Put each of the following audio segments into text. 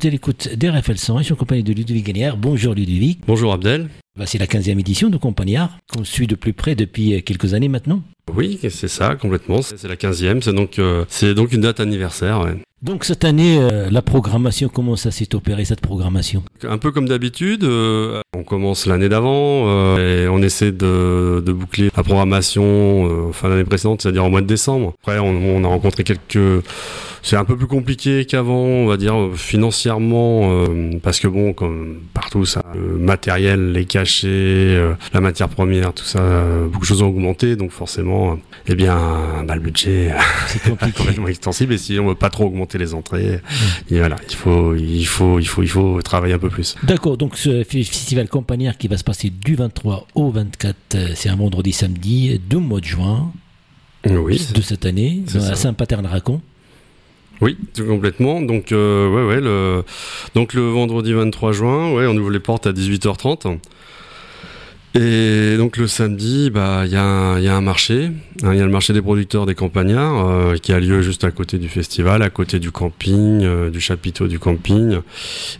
êtes à l'écoute d'RFL 100 et je suis en compagnie de Ludovic Gagnard. Bonjour Ludovic. Bonjour Abdel. Bah, c'est la 15e édition de Compagnard qu'on suit de plus près depuis quelques années maintenant. Oui, c'est ça, complètement. C'est la 15e, c'est donc, euh, c'est donc une date anniversaire. Ouais. Donc cette année, euh, la programmation, comment ça s'est opéré cette programmation? Un peu comme d'habitude, euh, on commence l'année d'avant euh, et on essaie de, de boucler la programmation fin d'année précédente, c'est-à-dire au mois de décembre. Après, on, on a rencontré quelques... C'est un peu plus compliqué qu'avant, on va dire financièrement, parce que bon, comme partout, ça, le matériel, les cachets, la matière première, tout ça, beaucoup de choses ont augmenté, donc forcément, eh bien, bah, le budget est complètement extensible et si on veut pas trop augmenter les entrées. Et voilà, il faut, il faut, il faut, il faut travailler un peu plus. D'accord. Donc ce festival Campagnard qui va se passer du 23 au 24, euh, c'est un vendredi samedi du mois de juin. Oui, de cette année, à Saint-Paterne-Racon. Oui, tout complètement. Donc, euh, ouais, ouais, le, donc le vendredi 23 juin, ouais, on ouvre les portes à 18h30. Et donc le samedi, bah il y, y, a un marché, hein, il y a le marché des producteurs des campagnards euh, qui a lieu juste à côté du festival, à côté du camping, euh, du chapiteau du camping.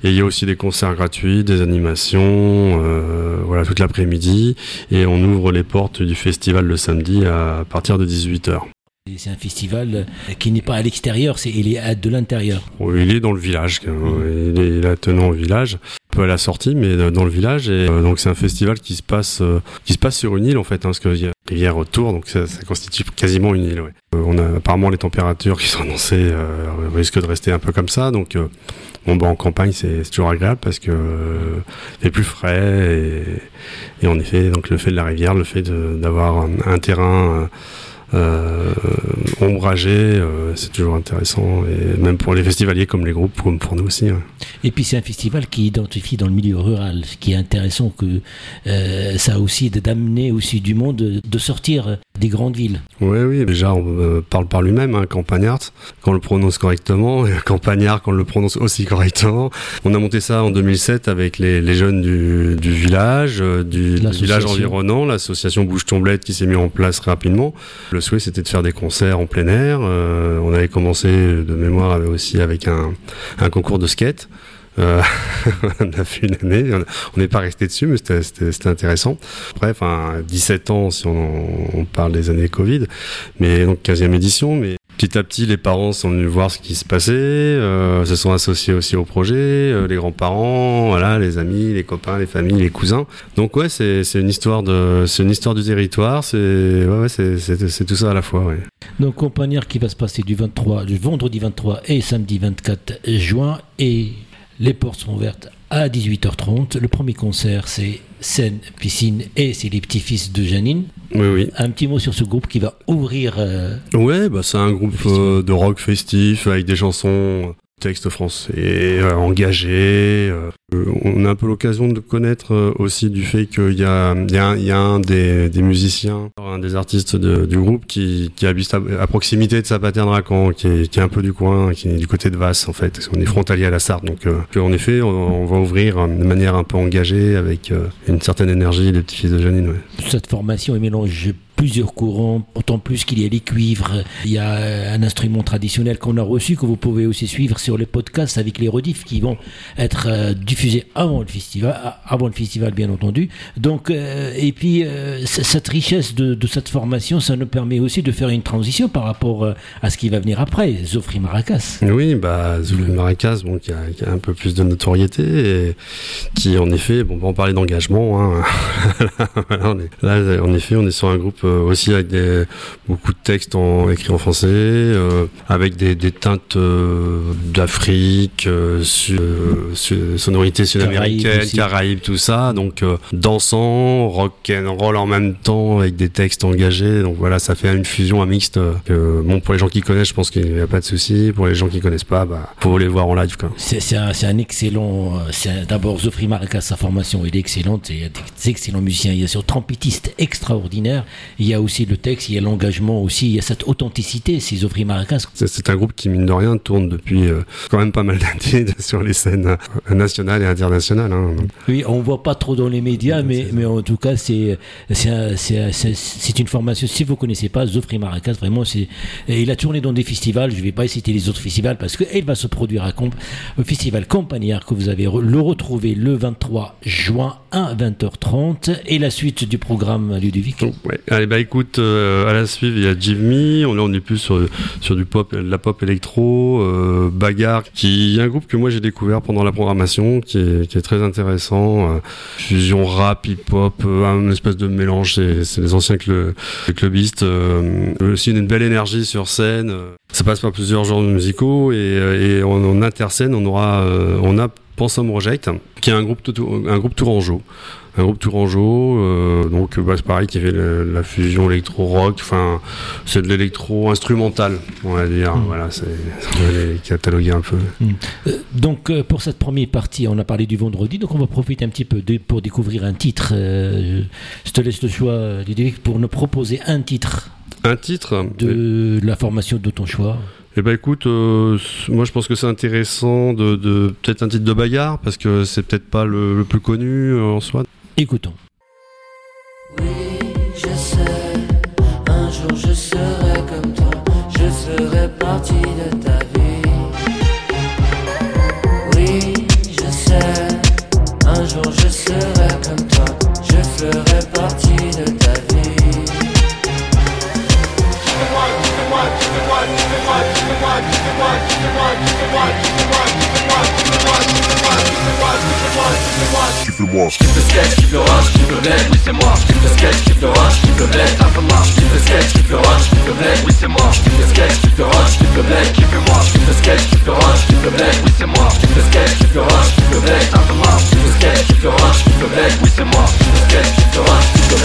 Et il y a aussi des concerts gratuits, des animations, euh, voilà toute l'après-midi. Et on ouvre les portes du festival le samedi à partir de 18h. C'est un festival qui n'est pas à l'extérieur, c'est il est de l'intérieur. Il est dans le village, il est là tenant au village, peu à la sortie, mais dans le village. Et euh, donc c'est un festival qui se passe euh, qui se passe sur une île en fait, hein, parce qu'il y a rivière autour, donc ça, constitue quasiment une île. Ouais. Euh, on a apparemment les températures qui sont annoncées risquent de rester un peu comme ça, donc bon bah en campagne c'est toujours agréable parce que c'est plus frais et, et, en effet donc le fait de la rivière, le fait d'avoir un, un, terrain euh, ombragé, euh, c'est toujours intéressant, et même pour les festivaliers comme les groupes, comme pour nous aussi. Et puis c'est un festival qui identifie dans le milieu rural, ce qui est intéressant que euh, ça a aussi d'amener aussi du monde de sortir des grandes villes. Oui, oui, déjà on parle par lui-même, hein, Campagnard, quand on le prononce correctement, et Campagnard quand on le prononce aussi correctement. On a monté ça en 2007 avec les, les jeunes du, du village, du, du village environnant, l'association Bouche Tomblette qui s'est mis en place rapidement. Le le souhait, c'était de faire des concerts en plein air. Euh, on avait commencé de mémoire aussi avec un, concours de skate. Euh, on a fait une année, on n'est pas resté dessus, mais c'était intéressant. Bref, 17 ans si on, on, parle des années Covid, mais donc 15e édition, mais petit à petit, les parents sont venus voir ce qui se passait, euh, se sont associés aussi au projet, euh, les grands-parents, voilà, les amis, les copains, les familles, les cousins. Donc ouais, c'est une histoire de, c'est une histoire du territoire, c'est ouais, ouais c'est tout ça à la fois. Ouais. Donc Compagnard qui va se passer du 23, du vendredi 23 et samedi 24 juin et les portes sont ouvertes à 18h30. Le premier concert, c'est Scène, Piscine et c'est les petits-fils de Janine. Oui, oui. Un petit mot sur ce groupe qui va ouvrir. Euh, ouais, bah c'est un groupe euh, de rock festif avec des chansons texte français euh, engagé. Euh, on a un peu l'occasion de connaître euh, aussi du fait qu'il y a, y a, un des, musiciens, un des artistes du groupe qui, qui habite à, proximité de sa paterne Racan, qui est, qui est un peu du coin, qui est du côté de Vasse en fait. On est frontalier à la Sarthe, donc en effet, on, va ouvrir de manière un peu engagée avec une certaine énergie les petits fils de Janine. Ouais. Cette formation est mélangée plusieurs courants, autant plus qu'il y a les cuivres. Il y a un instrument traditionnel qu'on a reçu, que vous pouvez aussi suivre sur les podcasts avec les rediffs qui vont être euh, diffusés avant le festival, avant le festival bien entendu. Donc, euh, et puis euh, cette richesse de, cette formation, ça nous permet aussi de faire une transition par rapport à ce qui va venir après, Zofri Maracas. Oui, bah Zofri Maracas, bon, qui a, un peu plus de notoriété, et qui en effet, bon, on va en parler d'engagement. Hein. là, en effet, on est sur un groupe euh, aussi avec des, beaucoup de textes en, écrits en français, euh, avec des, des teintes euh, d'Afrique, sonorités sud-américaines, Caraïbes, tout ça. Donc dansant, rock and roll en même temps, avec des textes engagés. Donc voilà, ça fait une fusion, un mixte. Bon, pour les gens qui connaissent, je pense qu'il n'y a pas de souci. Pour les gens qui connaissent pas, bah, faut les voir en live. C'est un, un, excellent. D'abord, Zofri Maracas, sa formation, il est excellente. Il y a des excellents musiciens. Il y a sur Trampiti artiste extraordinaire. Il y a aussi le texte, il y a l'engagement aussi, il y a cette authenticité, ces Zofri Maracas. C'est un groupe qui, mine de rien, tourne depuis euh, quand même pas mal d'années sur les scènes euh, nationales et internationales. Hein. Oui, on voit pas trop dans les médias, mais, mais en tout cas, c'est c'est une formation. Si vous connaissez pas Zofri Maracas, vraiment, c'est il a tourné dans des festivals. Je vais pas citer les autres festivals parce qu'il va se produire à Comp, au festival Campagnard que vous avez le retrouvé le 23 juin à 20h30 et la suite du programme Ludovic? ouais. Allez bah écoute, euh, à la suite il y a Jimmy, on, on est plus sur, sur du pop, la pop électro, euh, Bagarre, qui est un groupe que moi j'ai découvert pendant la programmation, qui est, très intéressant, euh, fusion rap, hip-hop, un espèce de mélange, c'est les anciens club, clubistes, aussi une belle énergie sur scène. Ça passe par plusieurs genres musicaux et, en, en interscène on aura, on a Pensum Reject, qui est un groupe, un groupe tourangeau. Un groupe tourangeau, euh, donc bah, c'est pareil, qui avait la fusion électro-rock, enfin, c'est de l'électro instrumental, on va dire. Mm. Voilà, c'est cataloguer un peu. Mm. Euh, donc, euh, pour cette première partie, on a parlé du vendredi, donc on va profiter un petit peu de, pour découvrir un titre. je te laisse le choix, Ludovic, pour nous proposer un titre. Un titre De la formation de ton choix. Eh ben écoute, euh, moi je pense que c'est intéressant de, de peut-être un titre de bagarre parce que c'est peut-être pas le, le, plus connu euh, en soi. Écoutons. Oui, je sais, un jour je serai comme toi, je ferai partie de ta vie. Oui, je sais, un jour je serai comme toi, je ferai partie de ta vie. Kiffe-moi Kiffe le sketch, kiffe rush, kiffe le bled, oui c'est moi Kiffe le sketch, kiffe rush, kiffe le bled, peu marche Kiffe le sketch, kiffe rush, kiffe le bled, oui c'est moi Kiffe le sketch, kiffe rush, kiffe le bled, kiffe-moi Kiffe le sketch, kiffe rush, kiffe le bled, oui c'est moi Kiffe le sketch, kiffe rush, kiffe le bled, peu marche Kiffe le sketch, kiffe rush, kiffe le bled, oui c'est moi Kiffe le sketch, kiffe rush, kiffe le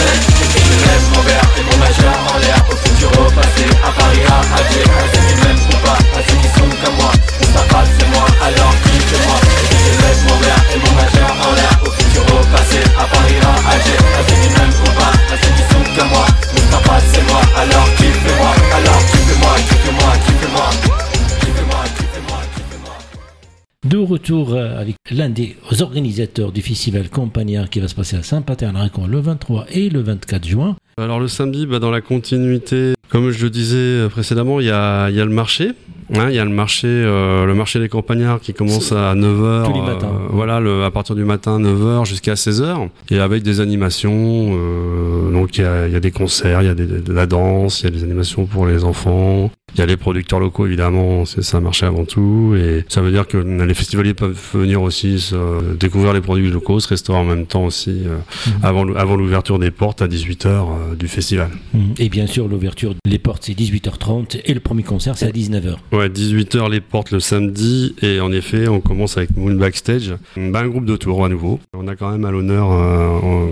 l'un des organisateurs du festival Campagnard qui va se passer à Saint-Pater-Rancon le 23 et le 24 juin. Alors le samedi, bah, dans la continuité, comme je le disais précédemment, il y a, y a le marché. Hein, il y a le marché, euh, le marché des campagnards qui commence à 9h. Tous les matins. euh, voilà, le, à partir du matin 9h jusqu'à 16h. Et avec des animations. euh, donc il y a, il y a des concerts, il y a des- de la danse, il y a des animations pour les enfants. Il y a les producteurs locaux évidemment, c'est ça un marché avant tout. Et ça veut dire que les festivaliers peuvent venir aussi se- découvrir les produits locaux, se restaurer en même temps aussi euh, avant, le- avant l'ouverture des portes à 18h du festival. Mhm. Et bien sûr, l'ouverture des portes, c'est 18h30 et le premier concert, c'est à 19h. Ouais, 18h les portes le samedi et en effet on commence avec Moon Backstage, un groupe de tours à nouveau. On a quand même à l'honneur euh,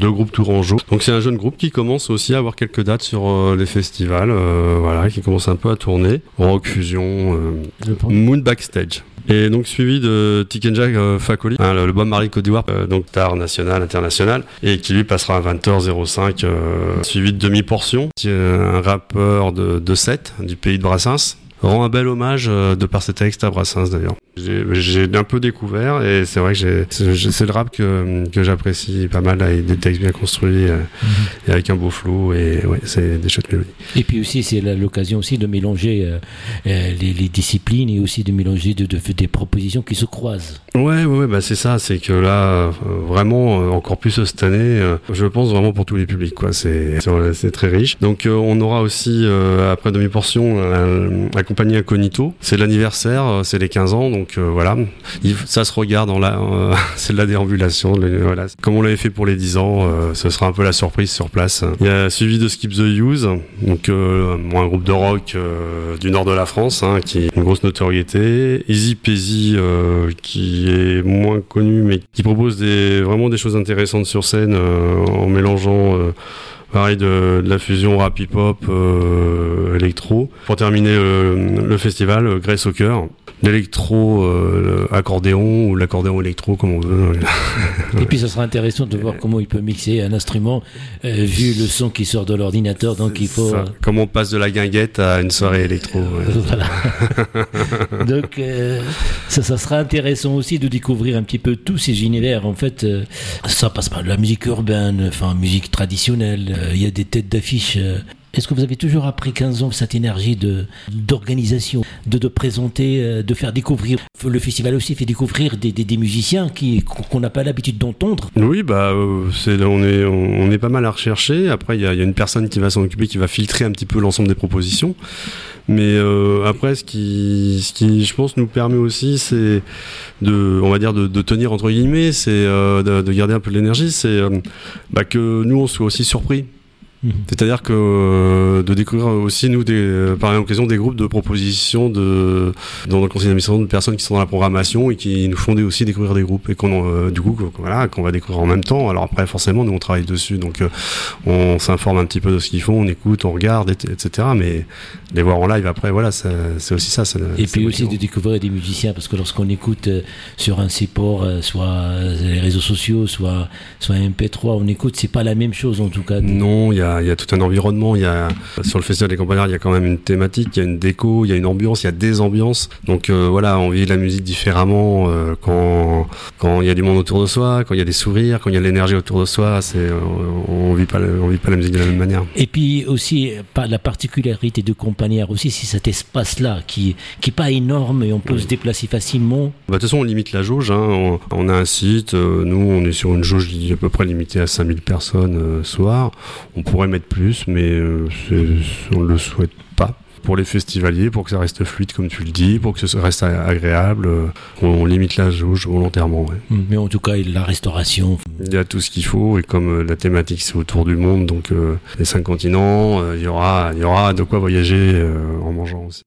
deux groupes tourangeaux. Donc c'est un jeune groupe qui commence aussi à avoir quelques dates sur euh, les festivals, euh, voilà, qui commence un peu à tourner. Rock fusion, euh, Moon Backstage. Et donc suivi de Tikenja euh, Fakoli, hein, le, Bob Marley Côte d'Ivoire, euh, donc tard national, international, et qui lui passera à 20h05, euh, suivi de demi-portion, qui est un rappeur de, de 7 du pays de Brassens. Rend un bel hommage euh, de par ses textes à Brassens d'ailleurs. J'ai un peu découvert et c'est vrai que c'est le rap que, que j'apprécie pas mal avec des textes bien construits euh, et avec un beau flow et ouais, c'est des chouettes mélodies. Et puis aussi, c'est l'occasion aussi de mélanger euh, euh, les, les disciplines et aussi de mélanger de, de- des propositions qui se croisent. Ouais, ouais, bah c'est ça, c'est que là, vraiment, encore plus cette année, je pense vraiment pour tous les publics, quoi. C'est, très riche. Donc, on aura aussi, après demi-portion, euh, la compagnie Incognito. C'est l'anniversaire, c'est les 15 ans, donc euh, voilà. Il- ça se regarde la, euh, c'est de la déambulation. Comme on l'avait fait pour les 10 ans, euh, ce sera un peu la surprise sur place. Il y a suivi de Skip the Use, donc un groupe de rock du nord de la France, hein, qui a une grosse notoriété. Easy Peasy, qui est moins connu, mais qui propose des, vraiment des choses intéressantes sur scène en mélangeant pareil de, de la fusion rap hip hop euh, électro. Pour terminer euh, le festival, euh, Grace au cœur, l'électro euh, le accordéon ou l'accordéon électro comme on veut. Et puis ça sera intéressant de voir comment il peut mixer un instrument euh, vu le son qui sort de l'ordinateur. Donc il faut. Euh, Comment on passe de la guinguette à une soirée électro. ouais. Voilà. Donc, euh, ça, ça sera intéressant aussi de découvrir un petit peu tous ces univers. En fait, euh, ça passe par de la musique urbaine, enfin, musique traditionnelle. Euh, Il y a des têtes d'affiche. euh. Est-ce que vous avez toujours après 15 ans cette énergie de d'organisation, de, de présenter, euh, de faire découvrir Le festival aussi fait découvrir des, des, musiciens qui qu'on n'a pas l'habitude d'entendre? Oui, bah, on, est, on, est pas mal à rechercher. Après, il y, y a une personne qui va s'en occuper, qui va filtrer un petit peu l'ensemble des propositions. Mais euh, après, ce qui, ce qui, je pense, nous permet aussi, c'est de, on va dire, de, tenir entre guillemets, c'est euh, de, de garder un peu de l'énergie, c'est euh, bah, que nous, on soit aussi surpris. Mhm. C'est-à-dire que euh, de découvrir aussi, nous, des, euh, par l'occasion, des groupes de propositions de, dans le conseil d'administration de personnes qui sont dans la programmation et qui nous font des- aussi découvrir des groupes et qu'on, euh, du coup, qu'on- voilà, qu'on va découvrir en même temps. Alors après, forcément, nous, on travaille dessus, donc on s'informe un petit peu de ce qu'ils font, on écoute, on regarde, et- etc. Mais les voir en live, après, voilà, ça- c'est aussi ça. ça- Et puis aussi de découvrir des musiciens, parce que lorsqu'on écoute sur un support, soit les réseaux sociaux, soit, soit MP3, on écoute, c'est pas la même chose en tout cas. Non, il y a, il y a tout un environnement. Il y a sur le festival des campagnards, il y a quand même une thématique, il y a une déco, il y a une ambiance, il y a des ambiances. Donc euh, voilà, on vit la musique différemment euh, quand quand il y a du monde autour de soi, quand il y a des sourires, quand il y a de l'énergie autour de soi. C'est euh, on vit pas on vit pas la musique de la même manière. Et puis aussi, la particularité de Compagnard aussi, c'est cet espace-là qui qui est pas énorme et on peut se déplacer facilement. Bah, de toute façon, on limite la jauge. Hein. On, on a un site. nous, on est sur une jauge qui à peu près limitée à 5000 personnes soir. On pourrait mettre plus, mais euh, on ne le souhaite pas. Pour les festivaliers, pour que ça reste fluide, comme tu le dis, pour que ça reste agréable, euh, on, on limite la jauge volontairement. ouais. Mais en tout cas, la restauration. Il y a tout ce qu'il faut, et comme euh, la thématique c'est autour du monde, donc euh, les cinq continents, euh, il y aura, il y aura de quoi voyager euh, en mangeant aussi.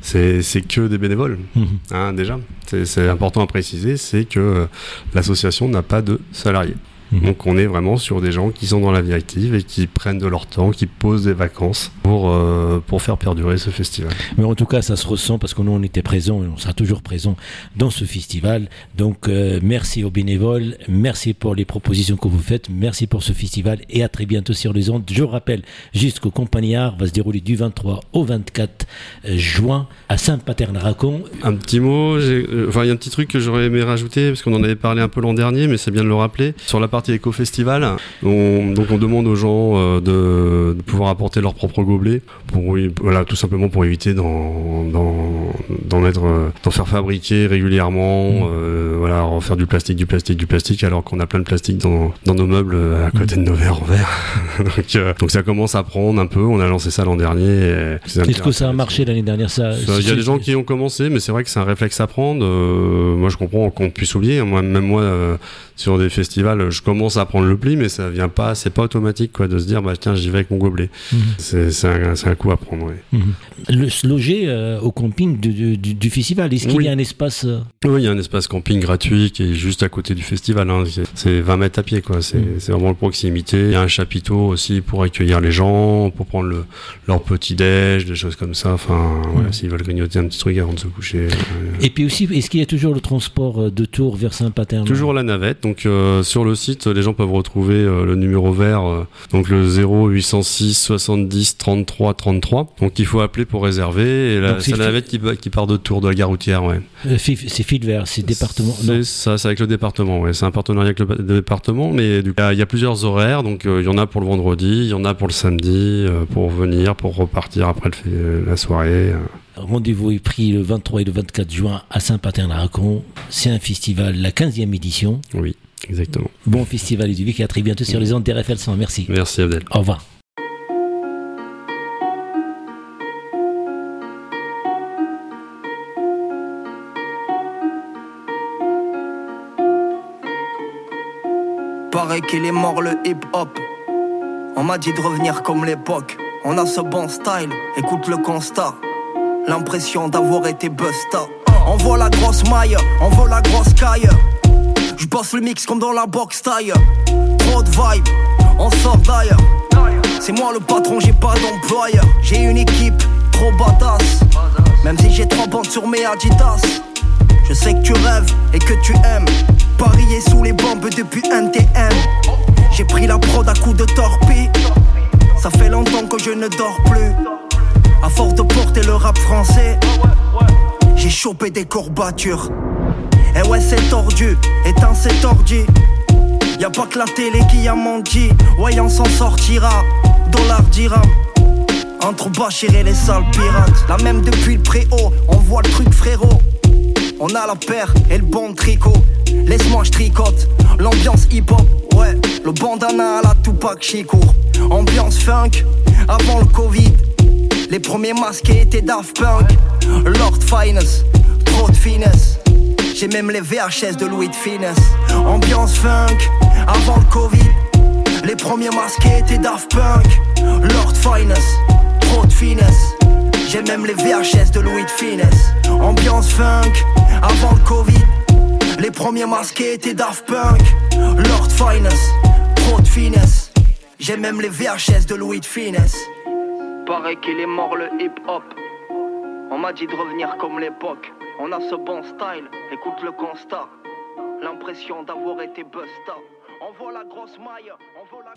C'est que des bénévoles. Mhm. Hein, déjà, c'est important à préciser, c'est que l'association n'a pas de salariés. Mhm. Donc on est vraiment sur des gens qui sont dans la vie active et qui prennent de leur temps, qui posent des vacances pour, euh, pour faire perdurer ce festival. Mais en tout cas, ça se ressent parce que nous, on était présents et on sera toujours présents dans ce festival. Donc, euh, merci aux bénévoles, merci pour les propositions que vous faites, merci pour ce festival et à très bientôt sur les ondes. Je rappelle juste qu'au Compagnard va se dérouler du 23 au 24 juin à Saint-Paterne-Racon. Un petit mot, euh, enfin il y a un petit truc que j'aurais aimé rajouter parce qu'on en avait parlé un peu l'an dernier, mais c'est bien de le rappeler. Sur la partie éco-festival, on, donc on demande aux gens euh, de, de pouvoir apporter leur propre gobelet pour voilà tout simplement pour éviter d'en d'en euh, d'en faire fabriquer régulièrement, euh, voilà refaire du plastique, du plastique, du plastique, alors qu'on a plein de plastique dans, dans nos meubles à côté de nos verres en verre. donc, euh, donc ça commence à prendre un peu. On a lancé ça l'an dernier. Est-ce que ça a marché l'année dernière ça, Il y a des gens qui ont commencé, mais c'est vrai que c'est un réflexe à prendre. Euh, moi, je comprends qu'on puisse oublier. Moi, même moi, sur des festivals, je commence à prendre le pli, mais ça vient pas, c'est pas automatique, quoi, de se dire, bah tiens, j'y vais avec mon gobelet. Mhm. C'est un, un coup à prendre. ouais. Mhm. Le se loger euh, au camping du, du- festival, est-ce qu'il Oui. y a un espace euh, Oui, il y a un espace camping gratuit qui est juste à côté du festival. hein. C'est- C'est 20 mètres à pied, quoi. C'est c'est vraiment de proximité. Il y a un chapiteau aussi pour accueillir les gens, pour prendre le, leur petit déj, des choses comme ça. Enfin, voilà, Mhm. s'ils veulent grignoter un petit truc avant de se coucher. euh, Et puis aussi, est-ce qu'il y a toujours le transport de Tours vers Saint-Paterne Toujours la navette. Donc euh, sur le site, les gens peuvent retrouver euh, le numéro vert, euh, donc le 0806 70 33 33. Donc il faut appeler pour réserver. Et c'est la navette qui, part de Tours, de la gare routière. Ouais. Euh, C'est fil vert, c'est département. C'est ça, c'est avec le département. Ouais. C'est un partenariat avec le, pa- le département, mais il y a- il y, a plusieurs horaires. Donc euh, il y en a pour le vendredi, il y en a pour le samedi, euh, pour venir, pour repartir après le euh, la soirée. euh. Rendez-vous est pris le 23 et le 24 juin à Saint-Paterne-Racon. C'est un festival, la 15e édition. Oui, exactement. Bon festival Ludovic et à très bientôt sur les ondes d'RFL 100. Merci. Merci Abdel. Au revoir. Paraît qu'il est mort le hip hop. On m'a dit de revenir comme l'époque. On a ce bon style, écoute le constat. L'impression d'avoir été busta. On voit la grosse maille, on voit la grosse caille. Je bosse le mix comme dans la box taille. Trop de vibe, on sort d'ailleurs. C'est moi le patron, j'ai pas d'employeur. J'ai une équipe trop badass. Même si j'ai trois bandes sur mes Adidas. Je sais que tu rêves et que tu aimes. Parier sous les bombes depuis NTM. J'ai pris la prod à coups de torpille. Ça fait longtemps que je ne dors plus. À force de porter le rap français, j'ai chopé des courbatures. Et ouais, c'est tordu, éteins, c'est tordu. Y a pas que la télé qui a menti, ouais, on s'en sortira. Dollar dirham. Entre Bachir et les sales pirates. La même depuis le préau, on voit le truc frérot. On a la paire et le bon tricot. Laisse-moi je tricote. L'ambiance hip-hop, ouais. Le bandana à la Tupac Chicourt. Ambiance funk, avant le Covid. Les premiers masqués étaient Daft Punk. Lord Finest, trop de finesse. J'ai même les VHS de Louis de Finesse. Ambiance funk, avant le Covid. Les premiers masqués étaient Daft Punk. Lord Finest, trop de finesse. J'ai même les VHS de Louis de Finesse. Ambiance funk, avant le Covid. Les premiers masqués étaient Daft Punk. Lord Finest, trop de finesse. J'ai même les VHS de Louis de Finesse. Paraît qu'il est mort le hip hop. On m'a dit de revenir comme l'époque. On a ce bon style, écoute le constat. L'impression d'avoir été busta. On voit la grosse maille, on voit la.